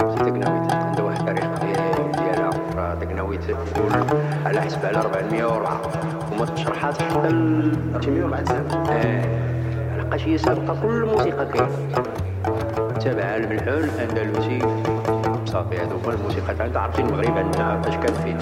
عرفتي تقناويت عندها واحد التاريخ ديالها راه تقناويت على حسب على 404 وما تشرحات حتى ل 104 سنة. آه لقاش هي سابقة كل الموسيقى كاين تابعها الملحون الاندلسي صافي هذوك الموسيقى عندها عارفين المغرب عندنا فاش كان فين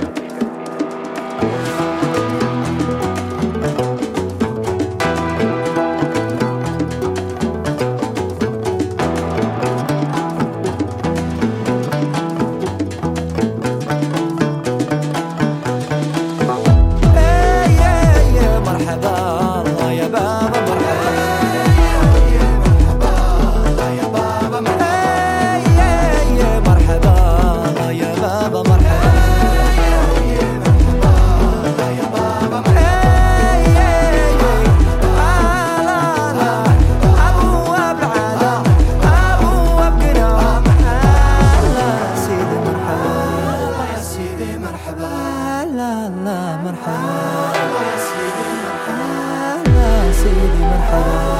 Thank you.